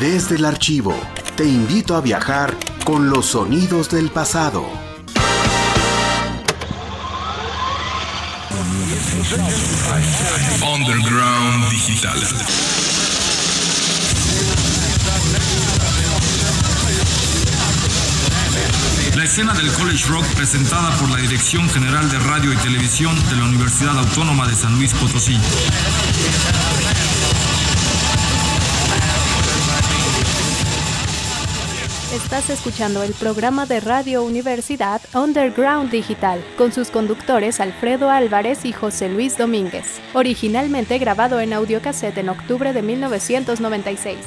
Desde el archivo, te invito a viajar con los sonidos del pasado. Underground Digital. La escena del college rock presentada por la Dirección General de Radio y Televisión de la Universidad Autónoma de San Luis Potosí. Estás escuchando el programa de Radio Universidad Underground Digital con sus conductores Alfredo Álvarez y José Luis Domínguez, originalmente grabado en audiocassette en octubre de 1996.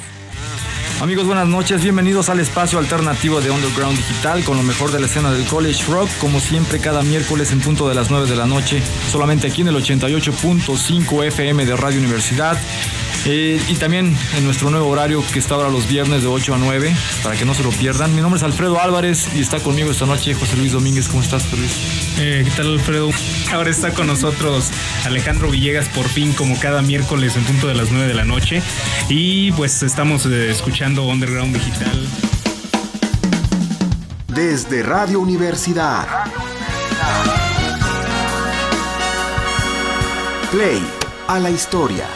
Amigos, buenas noches. Bienvenidos al espacio alternativo de Underground Digital con lo mejor de la escena del College Rock, como siempre cada miércoles en punto de las 9 de la noche, solamente aquí en el 88.5 FM de Radio Universidad. Eh, y también en nuestro nuevo horario que está ahora los viernes de 8 a 9, para que no se lo pierdan. Mi nombre es Alfredo Álvarez y está conmigo esta noche José Luis Domínguez. ¿Cómo estás, José Luis? Eh, ¿Qué tal, Alfredo? Ahora está con nosotros Alejandro Villegas por fin, como cada miércoles en punto de las 9 de la noche. Y pues estamos eh, escuchando Underground Digital. Desde Radio Universidad. Play a la historia.